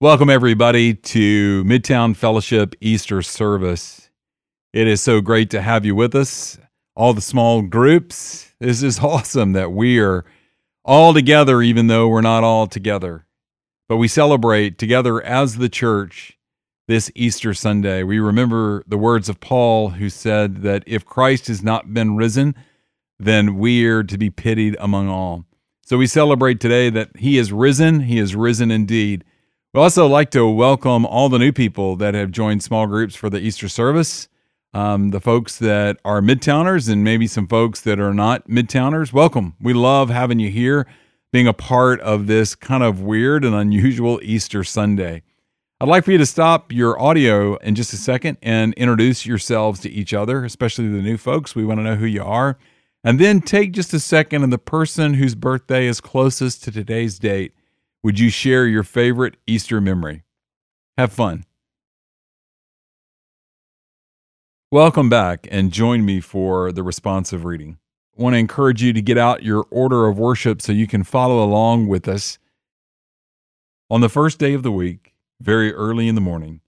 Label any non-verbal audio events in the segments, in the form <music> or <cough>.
Welcome, everybody, to Midtown Fellowship Easter service. It is so great to have you with us, all the small groups. <laughs> This is awesome that we are all together, even though we're not all together. But we celebrate together as the church this Easter Sunday. We remember the words of Paul, who said that if Christ has not been risen, then we are to be pitied among all. So we celebrate today that he is risen, he is risen indeed. We also like to welcome all the new people that have joined small groups for the Easter service. Um, the folks that are Midtowners and maybe some folks that are not Midtowners. Welcome. We love having you here, being a part of this kind of weird and unusual <laughs> Easter Sunday. I'd like for you to stop your audio in just a second and introduce yourselves to each other, especially the new folks. We want to know who you are. And then take just a second and the person whose birthday is closest to today's date would you share your favorite Easter memory? Have fun. Welcome back and join me for the responsive reading. I want to encourage you to get out your order of worship so you can follow along with us. On the first day of the week, very early in the morning,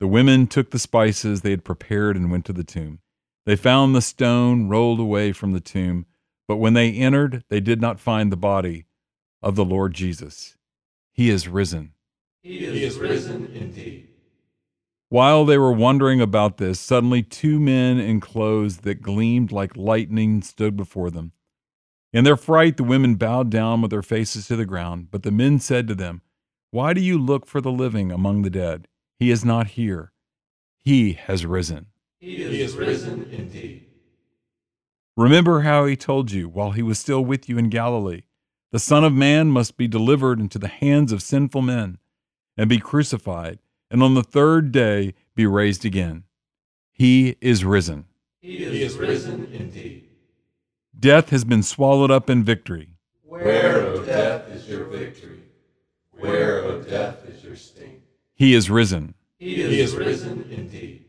the women took the spices they had prepared and went to the tomb. They found the stone rolled away from the tomb, but when they entered, they did not find the body of the Lord Jesus. He is risen. He is, he is risen indeed. While they were wondering about this, suddenly two men in clothes that gleamed like lightning stood before them. In their fright, the women bowed down with their faces to the ground. But the men said to them, Why do you look for the living among the dead? He is not here. He has risen. He is, he is risen indeed. Remember how he told you while he was still with you in Galilee the Son of Man must be delivered into the hands of sinful men and be crucified, and on the third day be raised again. He is risen. He is, risen indeed. Death has been swallowed up in victory. Where, O death, is your victory? Where, O death, is your sting? He is risen. He is, he is risen indeed.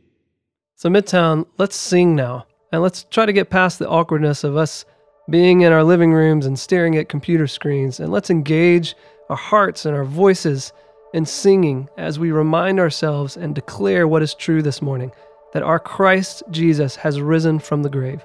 So, Midtown, let's sing now, and let's try to get past the awkwardness of us being in our living rooms and staring at computer screens, and let's engage our hearts and our voices in singing as we remind ourselves and declare what is true this morning that our Christ Jesus has risen from the grave.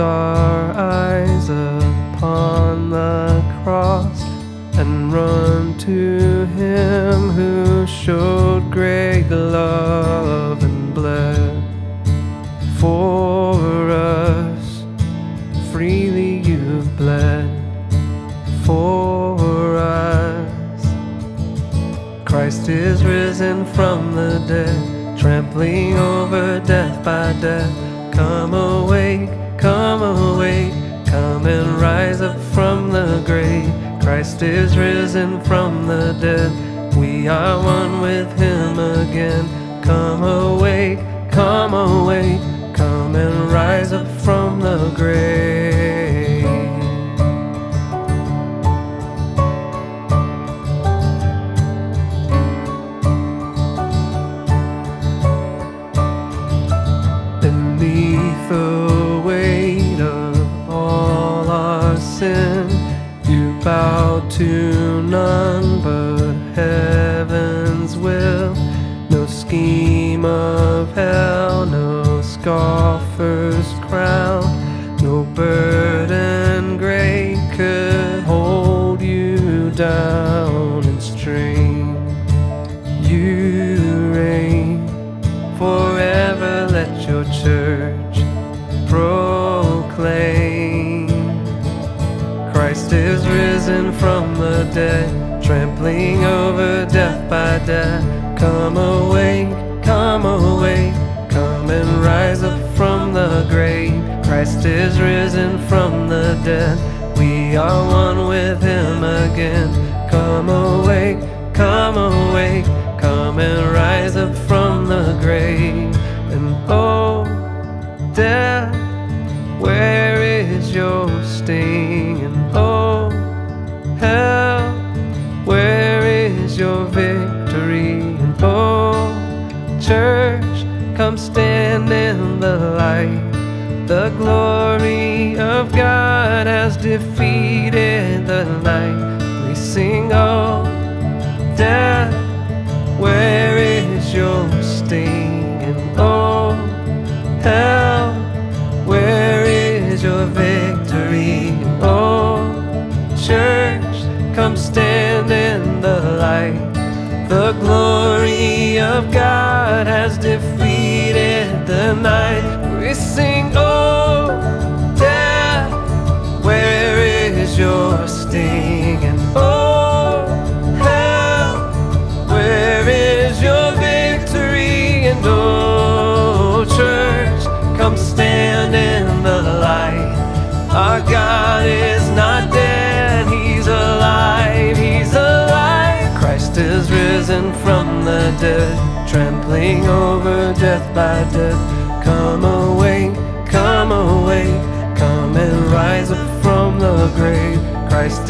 Our eyes upon the cross and run to Him who showed great love and bled for us. Freely you've bled for us. Christ is risen from the dead, trampling over death by death. Come awake, come awake, come and rise up from the grave. Christ is risen from the dead, we are one with him again. Come awake, come awake, come and rise up from the grave. Hell, no scoffer's crown, no burden great could hold you down and strain. You reign forever, let your church proclaim. Christ is risen from the dead, trampling over death by death. Come awake, come awake, come and rise up from the grave. Christ is risen from the dead, we are one with him again. Come awake, come awake, come and rise up come stand in the light. The glory of God has defeated the night. We sing, Oh, death, where is your sting? And oh, hell, where is your victory? Oh, church, come stand in the light. The glory of God has defeated night. We sing, Oh, death, where is your sting? And oh, hell, where is your victory? And oh, church, come stand in the light. Our God is not dead, He's alive, He's alive. Christ is risen from the dead, trampling over death by death.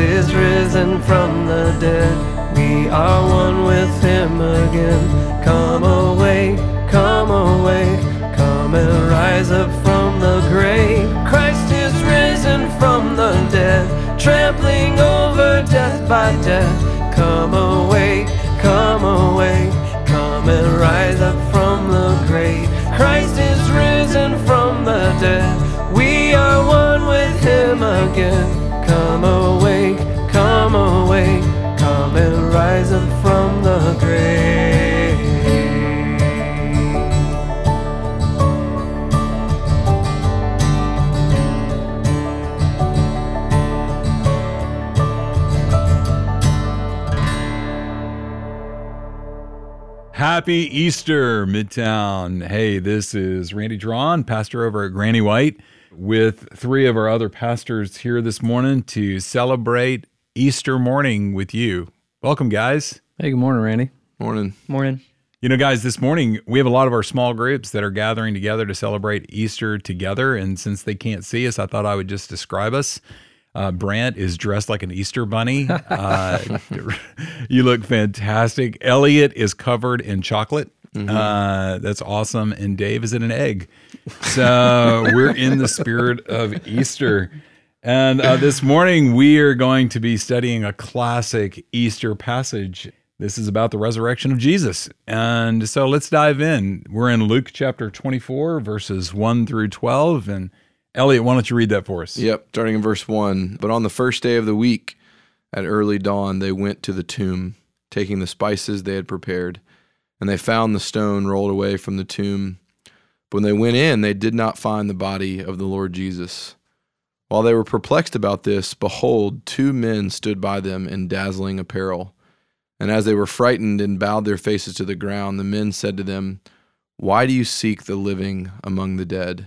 Christ is risen from the dead. We are one with Him again. Come awake, come awake, come and rise up from the grave. Christ is risen from the dead, trampling over death by death. Come awake, come awake, come and rise up from the grave. Christ is risen from the dead. We are one with Him again. Come awake, Happy Easter, Midtown. Hey, this is Randy Drawn, pastor over at Granny White, with three of our other pastors here this morning to celebrate Easter morning with you. Welcome, guys. Hey, good morning, Randy. Morning. Morning. You know, guys, this morning we have a lot of our small groups that are gathering together to celebrate Easter together. And since they can't see us, I thought I would just describe us. Uh, Brant is dressed like an Easter bunny. <laughs> Uh, <laughs> you look fantastic. Elliot is covered in chocolate. Uh, that's awesome. And Dave is in an egg. So <laughs> we're in the spirit of Easter. And uh, this morning we are going to be studying a classic Easter passage. This is about the resurrection of Jesus. And so let's dive in. We're in Luke chapter 24, verses 1 through 12. And Elliot, why don't you read that for us? Yep, starting in verse 1. But on the first day of the week, at early dawn, they went to the tomb, taking the spices they had prepared. And they found the stone rolled away from the tomb. But when they went in, they did not find the body of the Lord Jesus. While they were perplexed about this, behold, two men stood by them in dazzling apparel. And as they were frightened and bowed their faces to the ground, the men said to them, Why do you seek the living among the dead?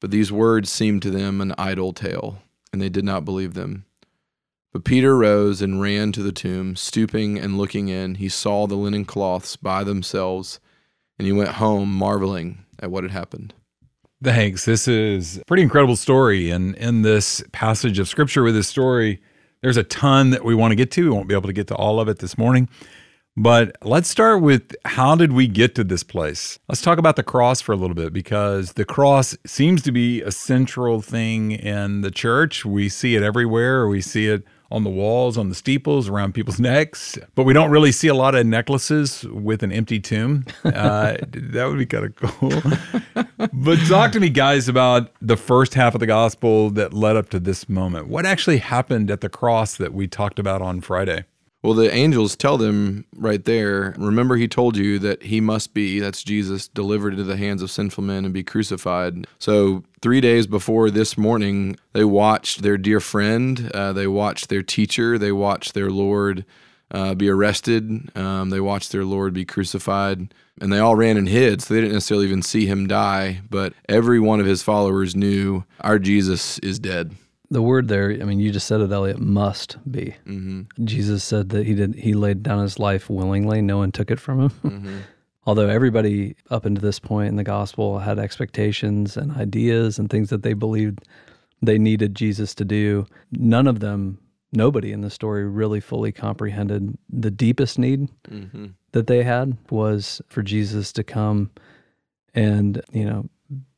But these words seemed to them an idle tale, and they did not believe them. But Peter rose and ran to the tomb. Stooping and looking in, he saw the linen cloths by themselves, and he went home marveling at what had happened. Thanks. This is a pretty incredible story. And in this passage of scripture with this story, there's a ton that we want to get to. We won't be able to get to all of it this morning. But let's start with how did we get to this place? Let's talk about the cross for a little bit because the cross seems to be a central thing in the church. We see it everywhere. We see it on the walls, on the steeples, around people's <laughs> necks, but we don't really see a lot of necklaces with an empty tomb. Uh, <laughs> that would be kind of cool. <laughs> but talk to me, guys, about the first half of the gospel that led up to this moment. What actually happened at the cross that we talked about on Friday? Well, the angels tell them right there, remember he told you that he must be, that's Jesus, delivered into the hands of sinful men and be crucified. So, three days before this morning, they watched their dear friend, uh, they watched their teacher, they watched their Lord uh, be arrested. Um, they watched their Lord be crucified, and they all ran and hid. So they didn't necessarily even see him die. But every one of his followers knew our Jesus is dead. The word there, I mean, you just said it, Elliot, must be. hmm Jesus said that he did he laid down his life willingly. No one took it from him. <laughs> hmm Although everybody up until this point in the gospel had expectations and ideas and things that they believed they needed Jesus to do, none of them, nobody in the story really fully comprehended the deepest need hmm that they had was for Jesus to come and, you know,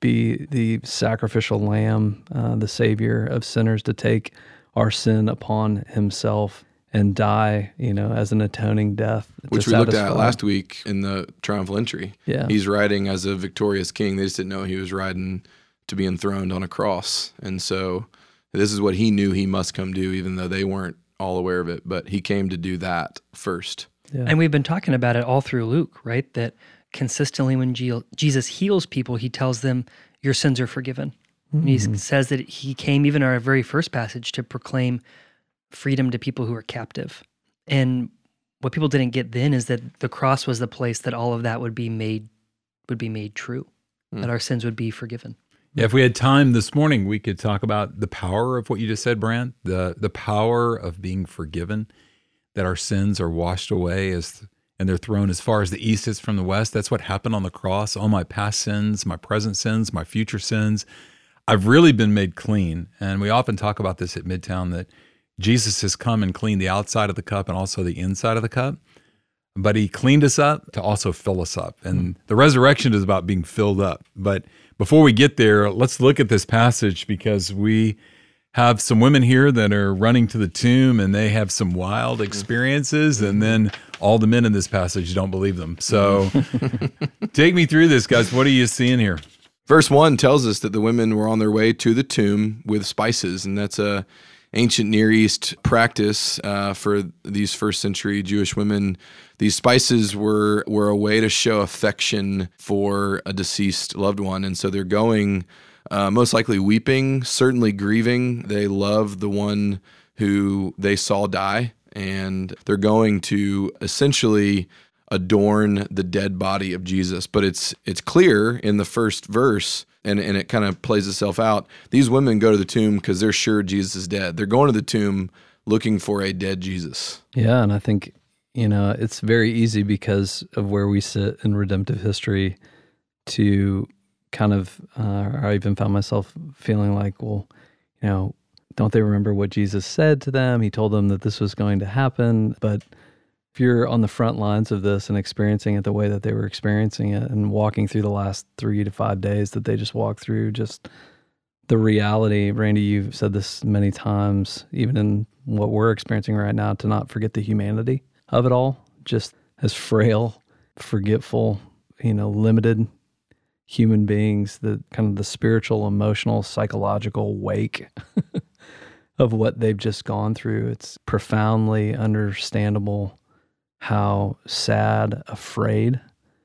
be the sacrificial lamb, uh, the savior of sinners, to take our sin upon himself and die, you know, as an atoning death. Which we looked at last week in the triumphal entry. Yeah. He's riding as a victorious king. They just didn't know he was riding to be enthroned on a cross. And so this is what he knew he must come do, even though they weren't all aware of it. But he came to do that first. Yeah. And we've been talking about it all through Luke, right? That consistently when Jesus heals people, he tells them, Your sins are forgiven. He Mm-hmm. s- says that he came, even our very first passage, to proclaim freedom to people who are captive. And what people didn't get then is that the cross was the place that all of that would be made would be made true, Hmm. that our sins would be forgiven. Yeah, if we had time this morning, we could talk about the power of what you just said, Brant. The the power of being forgiven, that our sins are washed away as and they're thrown as far as the east is from the west. That's what happened on the cross. All my past sins, my present sins, my future sins. I've really been made clean. And we often talk about this at Midtown that Jesus has come and cleaned the outside of the cup and also the inside of the cup. But he cleaned us up to also fill us up. And hmm. the resurrection is about being filled up. But before we get there, let's look at this passage because we have some women here that are running to the tomb and they have some wild experiences. And then all the men in this passage don't believe them. So <laughs> take me through this, guys. What are you seeing here? Verse 1 tells us that the women were on their way to the tomb with spices, and that's a ancient Near East practice uh, for these first century Jewish women. These spices were were a way to show affection for a deceased loved one, and so they're going uh, most likely weeping, certainly grieving. They love the one who they saw die, and they're going to essentially adorn the dead body of Jesus. But it's it's clear in the first verse, and, and it kind of plays itself out. These women go to the tomb because they're sure Jesus is dead. They're going to the tomb looking for a dead Jesus. Yeah, and I think you know it's very easy because of where we sit in redemptive history to kind of. Uh, I even found myself feeling like, well, you know, don't they remember what Jesus said to them? He told them that this was going to happen, but if you're on the front lines of this and experiencing it the way that they were experiencing it and walking through the last three to five days that they just walked through, just the reality, Randy, you've said this many times, even in what we're experiencing right now, to not forget the humanity of it all, just as frail, forgetful, you know, limited human beings, the kind of the spiritual, emotional, psychological wake <laughs> of what they've just gone through. It's profoundly understandable how sad, afraid.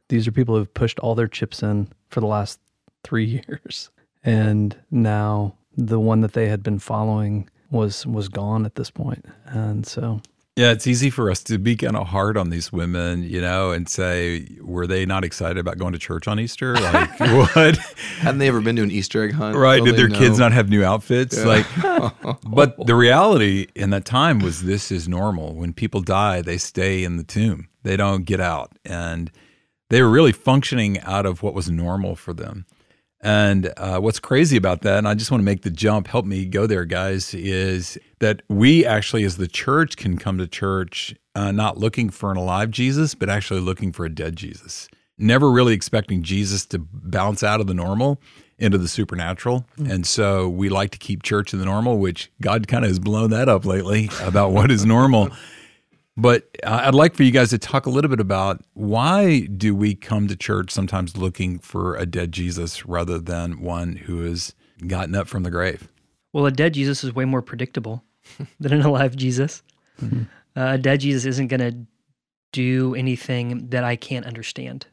These are people who've pushed all their chips in for the last three <laughs> years. And now the one that they had been following was was gone at this point. And so Yeah, it's easy for us to be kind of hard on these women, you know, and say, were they not excited about going to church on Easter? Like, <laughs> what? Hadn't they ever been to an Easter egg hunt? right? Well, Did their kids not have new outfits? Like, <laughs> but the reality in that time was this is normal. When people die, they stay in the tomb, they don't get out. And they were really functioning out of what was normal for them. And uh, what's crazy about that, and I just want to make the jump, help me go there, guys, is that we actually, as the church, can come to church uh, not looking for an alive Jesus, but actually looking for a dead Jesus. Never really expecting Jesus to bounce out of the normal into the supernatural. And so we like to keep church in the normal, which God kind of has blown that up lately about what is normal. <laughs> But uh, I'd like for you guys to talk a little bit about why do we come to church sometimes looking for a dead Jesus rather than one who has gotten up from the grave? Well, a dead Jesus is way more predictable <laughs> than an alive Jesus. Uh, a dead Jesus isn't going to do anything that I can't understand,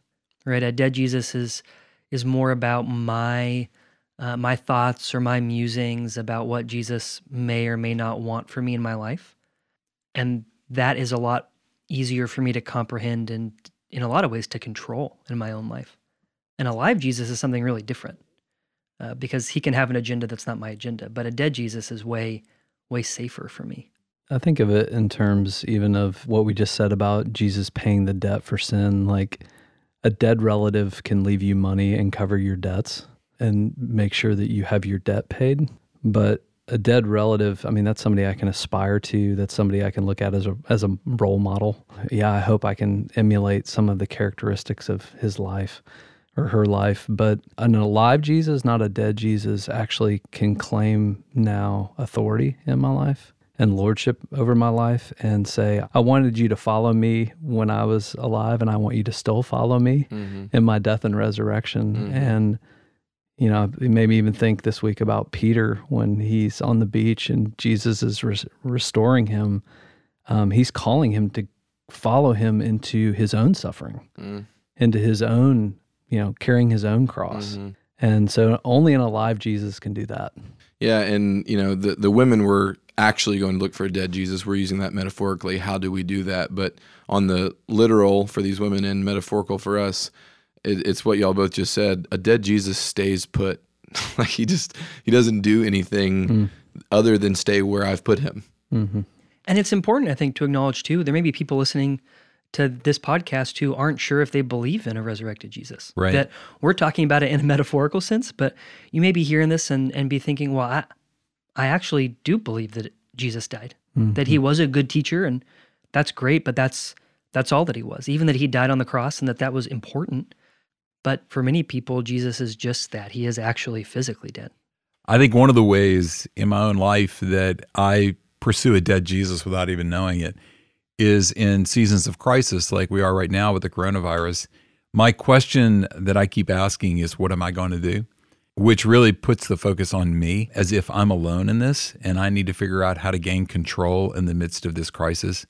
right? A dead Jesus is is more about my uh, my thoughts or my musings about what Jesus may or may not want for me in my life, and that is a lot easier for me to comprehend and in a lot of ways to control in my own life. And alive Jesus is something really different uh, because he can have an agenda that's not my agenda. But a dead Jesus is way, way safer for me. I think of it in terms even of what we just said about Jesus paying the debt for sin. Like a dead relative can leave you money and cover your debts and make sure that you have your debt paid. But a dead relative, I mean, that's somebody I can aspire to. That's somebody I can look at as a as a role model. Yeah, I hope I can emulate some of the characteristics of his life or her life. But an alive Jesus, not a dead Jesus, actually can claim now authority in my life and lordship over my life and say, I wanted you to follow me when I was alive, and I want you to still follow me mm-hmm. in my death and resurrection. Mm-hmm. And you know, it made me even think this week about Peter when he's on the beach and Jesus is res- restoring him. Um, he's calling him to follow him into his own suffering, into his own, you know, carrying his own cross. And so only an alive Jesus can do that. Yeah, and you know the the women were actually going to look for a dead Jesus. We're using that metaphorically. How do we do that? But on the literal for these women and metaphorical for us, it, it's what y'all both just said. A dead Jesus stays put. <laughs> like he just he doesn't do anything mm-hmm. other than stay where I've put him. Mm-hmm. And it's important, I think, to acknowledge too, there may be people listening to this podcast who aren't sure if they believe in a resurrected Jesus. Right. That we're talking about it in a metaphorical sense, but you may be hearing this and, and be thinking, well, I, I actually do believe that Jesus died, that he mm-hmm. was a good teacher, and that's great, but that's that's all that he was. Even that he died on the cross and that that was important. But for many people, Jesus is just that. He is actually physically dead. I think one of the ways in my own life that I pursue a dead Jesus without even knowing it is in seasons of crisis like we are right now with the coronavirus. My question that I keep asking is, what am I going to do? Which really puts the focus on me as if I'm alone in this and I need to figure out how to gain control in the midst of this crisis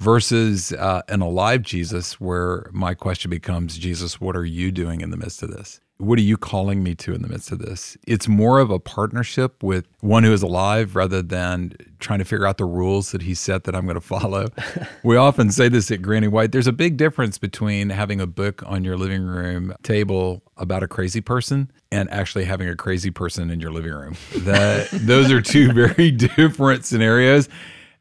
versus uh, an alive Jesus, where my question becomes, Jesus, what are you doing in the midst of this? What are you calling me to in the midst of this? It's more of a partnership with one who is alive rather than trying to figure out the rules that he set that I'm going to follow. <laughs> we often say this at Granny White. There's a big difference between having a book on your living room table about a crazy person and actually having a crazy person in your living room. That those are two <laughs> very different scenarios.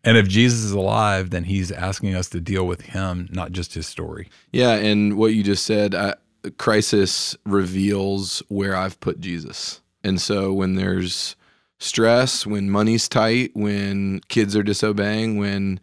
And if Jesus is alive, then he's asking us to deal with him, not just his story. Yeah, and what you just said, I, crisis reveals where I've put Jesus. And so when there's stress, when money's tight, when kids are disobeying, when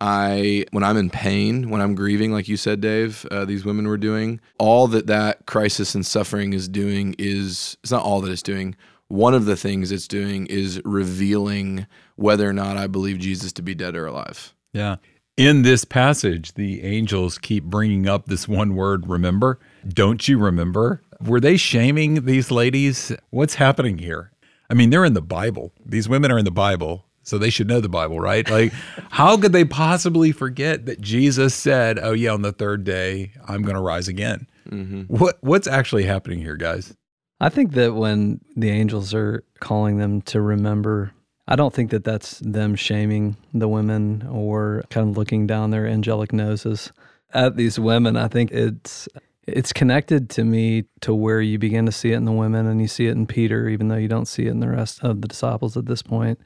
I when I'm in pain, when I'm grieving, like you said, Dave, uh, these women were doing, all that that crisis and suffering is doing is it's not all that it's doing. One of the things it's doing is revealing whether or not I believe Jesus to be dead or alive. Yeah. In this passage, the angels keep bringing up this one word, remember. Don't you remember? Were they shaming these ladies? What's happening here? I mean, they're in the Bible. These women are in the Bible, so they should know the Bible, right? Like, <laughs> how could they possibly forget that Jesus said, "Oh yeah, on the third day, I'm going to rise again"? Mm-hmm. What what's actually happening here, guys? I think that when the angels are calling them to remember, I don't think that that's them shaming the women or kind of looking down their angelic noses at these women. I think it's it's connected to me to where you begin to see it in the women and you see it in Peter, even though you don't see it in the rest of the disciples at this point.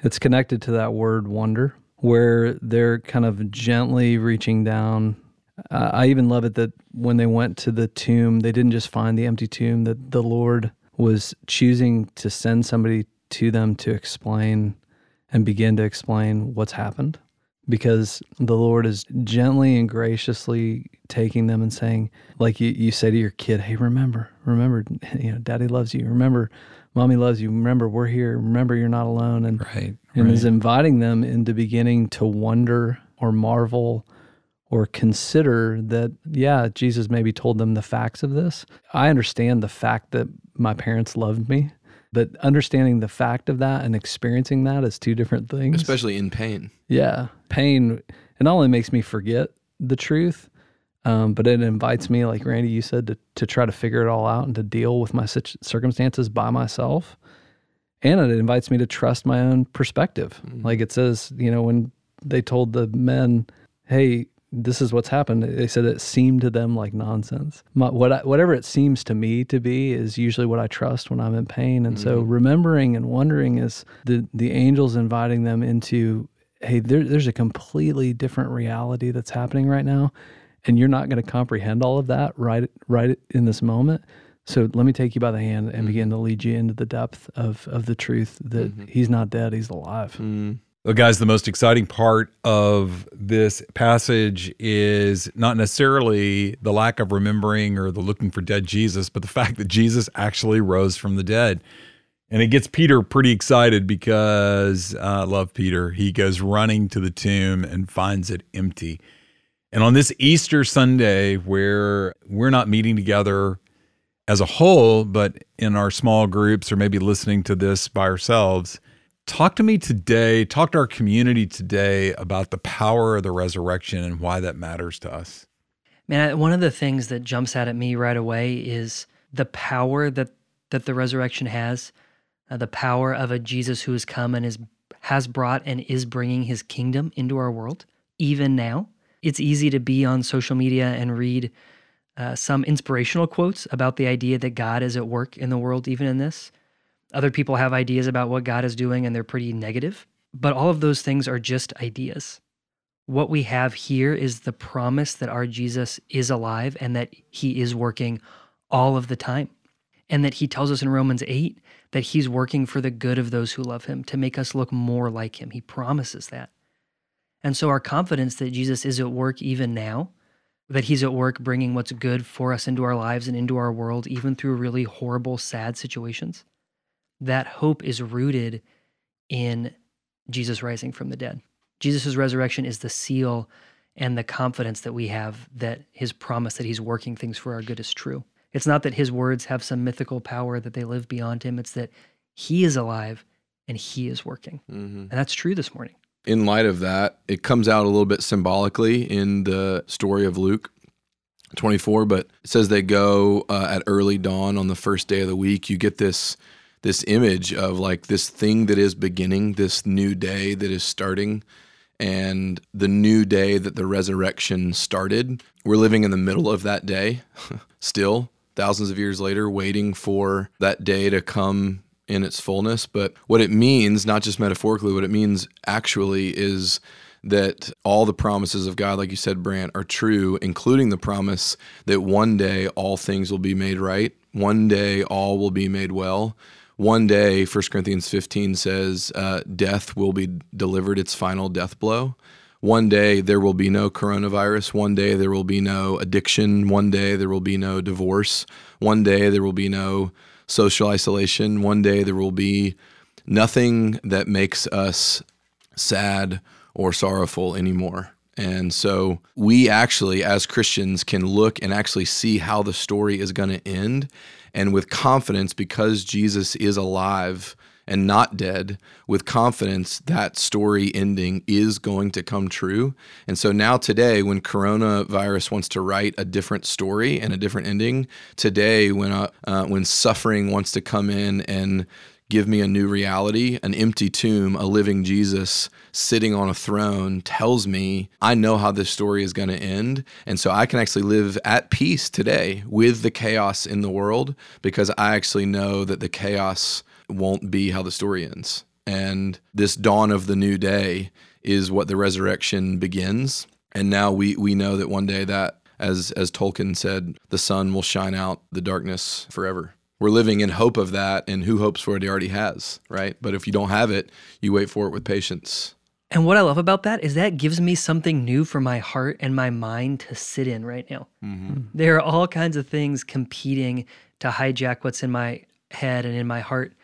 It's connected to that word wonder, where they're kind of gently reaching down uh, I even love it that when they went to the tomb, they didn't just find the empty tomb, that the Lord was choosing to send somebody to them to explain and begin to explain what's happened. Because the Lord is gently and graciously taking them and saying, like you, you say to your kid, hey, remember, remember, you know, daddy loves you. Remember, mommy loves you. Remember, we're here. Remember, you're not alone. And Right. and is inviting them into beginning to wonder or marvel or consider that, yeah, Jesus maybe told them the facts of this. I understand the fact that my parents loved me, but understanding the fact of that and experiencing that is two different things. Especially in pain. yeah, pain, it not only makes me forget the truth, um, but it invites me, like Randy, you said, to, to try to figure it all out and to deal with my circumstances by myself. And it invites me to trust my own perspective. Like it says, you know, when they told the men, hey, this is what's happened. They said it seemed to them like nonsense. My, what I, whatever it seems to me to be is usually what I trust when I'm in pain. And so mm-hmm. remembering and wondering is the the angels inviting them into, hey, there, there's a completely different reality that's happening right now, and you're not going to comprehend all of that right right in this moment. So let me take you by the hand and mm-hmm. begin to lead you into the depth of of the truth that mm-hmm. he's not dead, he's alive. Well, guys, the most exciting part of this passage is not necessarily the lack of remembering or the looking for dead Jesus, but the fact that Jesus actually rose from the dead. And it gets Peter pretty excited because uh, I love Peter. He goes running to the tomb and finds it empty. And on this Easter Sunday, where we're not meeting together as a whole, but in our small groups or maybe listening to this by ourselves, talk to me today, talk to our community today about the power of the resurrection and why that matters to us. Man, one of the things that jumps out at me right away is the power that that the resurrection has, uh, the power of a Jesus who has come and is has brought and is bringing his kingdom into our world even now. It's easy to be on social media and read uh, some inspirational quotes about the idea that God is at work in the world even in this. Other people have ideas about what God is doing and they're pretty negative, but all of those things are just ideas what we have here is the promise that our Jesus is alive and that he is working all of the time. And that he tells us in Romans 8 that he's working for the good of those who love him to make us look more like him. He promises that. And so our confidence that Jesus is at work even now, that he's at work bringing what's good for us into our lives and into our world, even through really horrible, sad situations, that hope is rooted in Jesus rising from the dead. Jesus' resurrection is the seal and the confidence that we have that his promise that he's working things for our good is true. It's not that his words have some mythical power that they live beyond him, it's that he is alive and he is working. And that's true this morning. in light of that, it comes out a little bit symbolically in the story of Luke 24, but it says they go uh, at early dawn on the first day of the week. You get this this image of like this thing that is beginning, this new day that is starting, and the new day that the resurrection started. We're living in the middle of that day <laughs> still, thousands of years later, waiting for that day to come in its fullness. But what it means, not just metaphorically, what it means actually is that all the promises of God, like you said, Brant, are true, including the promise that one day all things will be made right. One day all will be made well. One day, 1 Corinthians 15 says, uh, death will be delivered its final death blow. One day there will be no coronavirus. One day there will be no addiction. One day there will be no divorce. One day there will be no social isolation. One day there will be nothing that makes us sad or sorrowful anymore. And so we actually, as Christians, can look and actually see how the story is going to end. And with confidence, because Jesus is alive and not dead, with confidence, that story ending is going to come true. And so now, today, when coronavirus wants to write a different story and a different ending, today, when, uh, uh, when suffering wants to come in and give me a new reality, an empty tomb, a living Jesus sitting on a throne tells me I know how this story is going to end. And so I can actually live at peace today with the chaos in the world because I actually know that the chaos won't be how the story ends. And this dawn of the new day is what the resurrection begins. And now we, we know that one day that, as, as Tolkien said, the sun will shine out the darkness forever we're living in hope of that and who hopes for it he already has right? But if you don't have it you wait for it with patience. And what I love about that is that gives me something new for my heart and my mind to sit in right now. Mm-hmm. Mm-hmm. There are all kinds of things competing to hijack what's in my head and in my heart,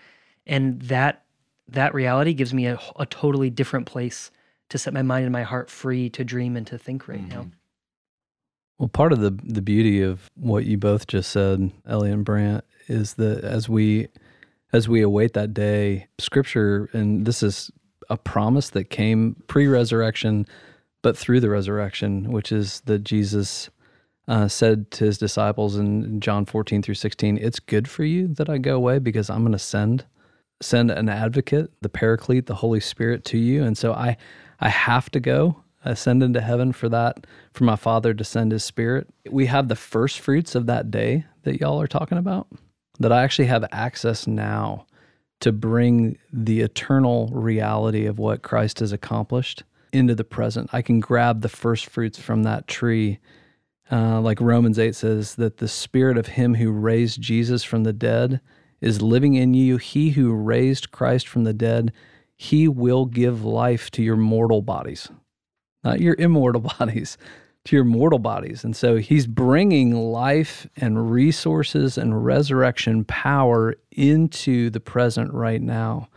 and that that reality gives me a, a totally different place to set my mind and my heart free to dream and to think right now. Mm-hmm. Well, part of the the beauty of what you both just said, Ellie and Brant, is that as we as we await that day, Scripture, and this is a promise that came pre-resurrection, but through the resurrection, which is that Jesus uh, said to his disciples in John fourteen through sixteen, "It's good for you that I go away because I'm going to send send an advocate, the Paraclete, the Holy Spirit, to you, and so I I have to go." ascend into heaven for that, for my Father to send His Spirit. We have the first fruits of that day that y'all are talking about, that I actually have access now to bring the eternal reality of what Christ has accomplished into the present. I can grab the first fruits from that tree. Uh, like Romans 8 says, that the spirit of him who raised Jesus from the dead is living in you. He who raised Christ from the dead, he will give life to your mortal bodies, not your immortal <laughs> bodies, to your mortal bodies. And so he's bringing life and resources and resurrection power into the present right now.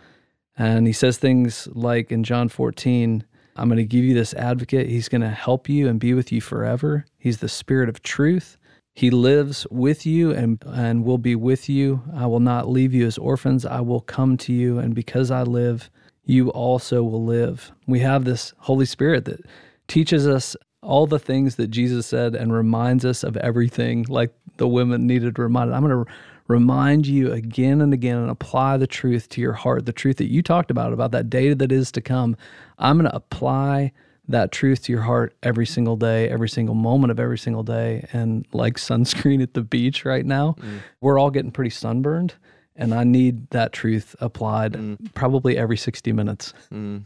And he says things like in John 14, I'm going to give you this advocate. He's going to help you and be with you forever. He's the spirit of truth. He lives with you and, and will be with you. I will not leave you as orphans. I will come to you. And because I live, you also will live. We have this Holy Spirit that teaches us all the things that Jesus said and reminds us of everything like the women needed reminded. I'm going to remind you again and again and apply the truth to your heart, the truth that you talked about, about that day that is to come. I'm going to apply that truth to your heart every single day, every single moment of every single day. And like sunscreen at the beach right now, mm. we're all getting pretty sunburned. And I need that truth applied mm. probably every 60 minutes. Mm.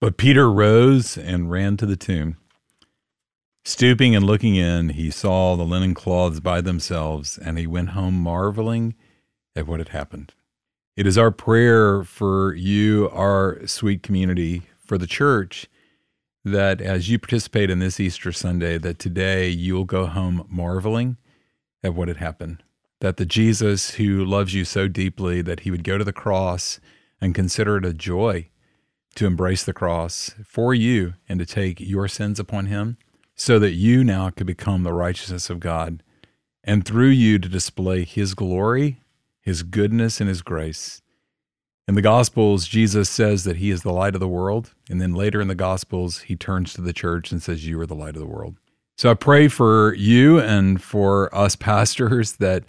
But Peter rose and ran to the tomb. Stooping and looking in, he saw the linen cloths by themselves, and he went home marveling at what had happened. It is our prayer for you, our sweet community, for the church, that as you participate in this Easter Sunday, that today you'll go home marveling at what had happened. That the Jesus who loves you so deeply that he would go to the cross and consider it a joy to embrace the cross for you and to take your sins upon him so that you now could become the righteousness of God, and through you to display His glory, His goodness, and His grace. In the Gospels, Jesus says that He is the light of the world, and then later in the Gospels, He turns to the church and says, You are the light of the world. So I pray for you and for us <laughs> pastors that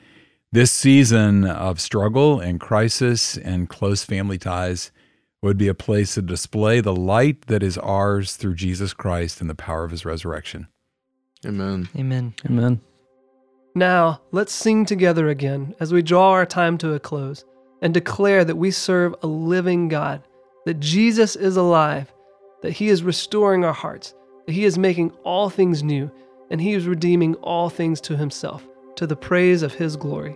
this season of struggle and crisis and close family ties would be a place to display the light that is ours through Jesus Christ and the power of his resurrection. Amen. Amen. Amen. Now, let's sing together again as we draw our time to a close and declare that we serve a living God, that Jesus is alive, that he is restoring our hearts, that he is making all things new, and he is redeeming all things to himself, to the praise of his glory.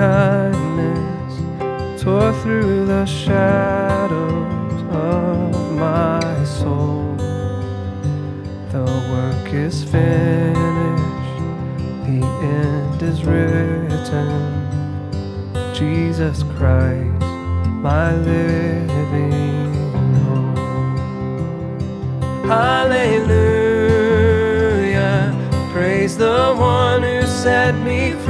kindness tore through the shadows of my soul. The work is finished, the end is written. Jesus Christ, my living hope. Hallelujah, praise the one who set me free.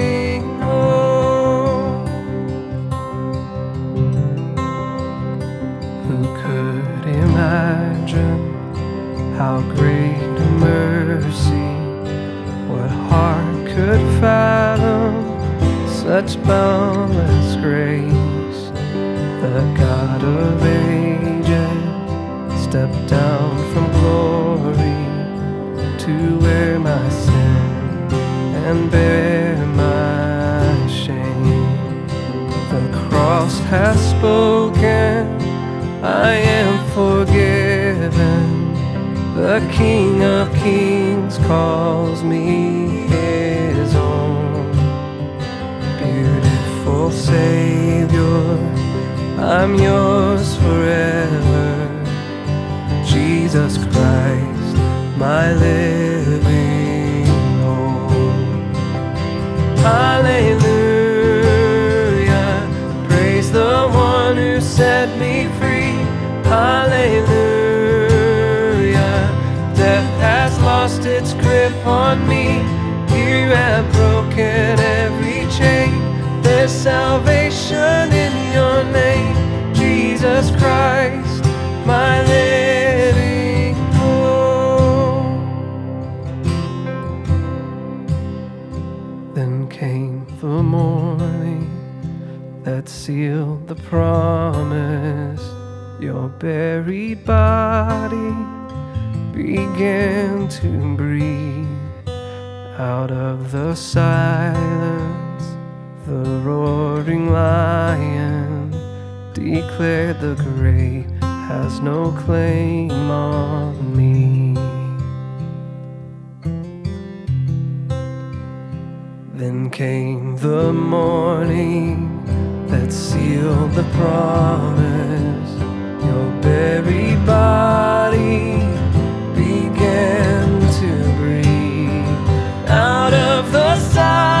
such boundless grace? The God of ages stepped down from glory to wear my sin and bear my shame. The cross has spoken, I am forgiven. The King of Kings calls me Savior, I'm yours forever. Jesus Christ, my living hope. Hallelujah, praise the one who set me free. Hallelujah, death has lost its grip on me. You have broken every chain. There's salvation in your name, Jesus Christ, my living hope. Then came the morning that sealed the promise. Your buried body began to breathe out of the silence. The roaring lion declared the grave has no claim on me. Then came the morning that sealed the promise. Your buried body began to breathe out of the silence.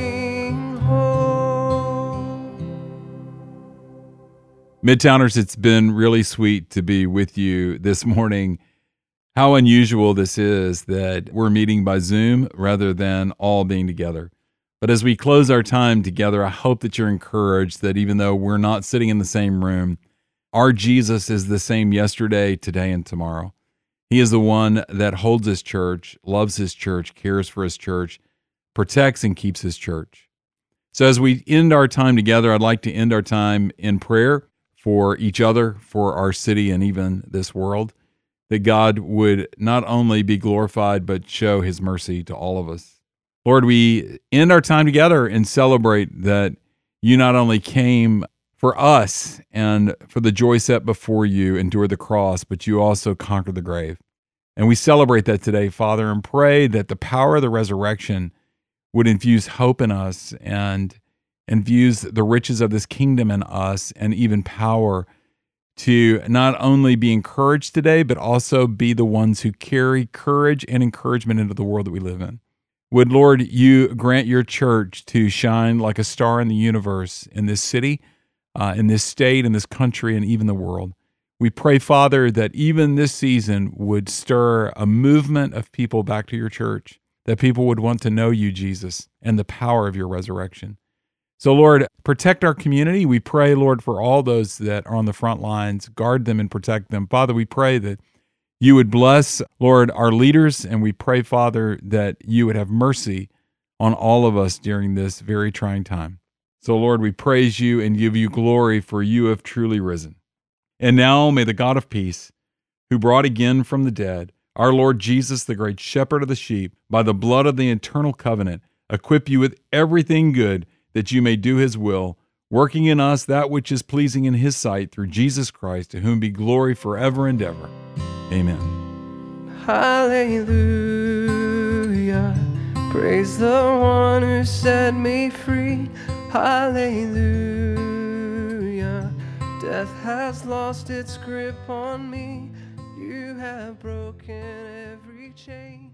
Midtowners, it's been really sweet to be with you this morning. How unusual this is that we're meeting by Zoom rather than all being together. But as we close our time together, I hope that you're encouraged that even though we're not sitting in the same room, our Jesus is the same yesterday, today, and tomorrow. He is the one that holds his church, loves his church, cares for his church, protects and keeps his church. So, as we end our time together, I'd like to end our time in prayer for each other, for our city, and even this world, that God would not only be glorified, but show his mercy to all of us. Lord, we end our time together and celebrate that you not only came for us and for the joy set before you, endure the cross, but you also conquered the grave. And we celebrate that today, Father, and pray that the power of the resurrection would infuse hope in us and infuse the riches of this kingdom in us and even power to not only be encouraged today, but also be the ones who carry courage and encouragement into the world that we live in. Would, Lord, you grant your church to shine like a star in the universe in this city, uh, in this state, in this country, and even the world. We pray, Father, that even this season would stir a movement of people back to your church, that people would want to know you, Jesus, and the power of your resurrection. So, Lord, protect our community. We pray, Lord, for all those that are on the front lines, guard them and protect them. Father, we pray that you would bless, Lord, our leaders, and we pray, Father, that you would have mercy on all of us during this very trying time. So, Lord, we praise you and give you glory, for you have truly risen. And now may the God of peace, who brought again from the dead our Lord Jesus, the great shepherd of the sheep, by the blood of the eternal covenant, equip you with everything good that you may do his will, working in us that which is pleasing in his sight through Jesus Christ, to whom be glory forever and ever. Amen. Hallelujah. Praise the one who set me free. Hallelujah. Death has lost its grip on me. You have broken every chain.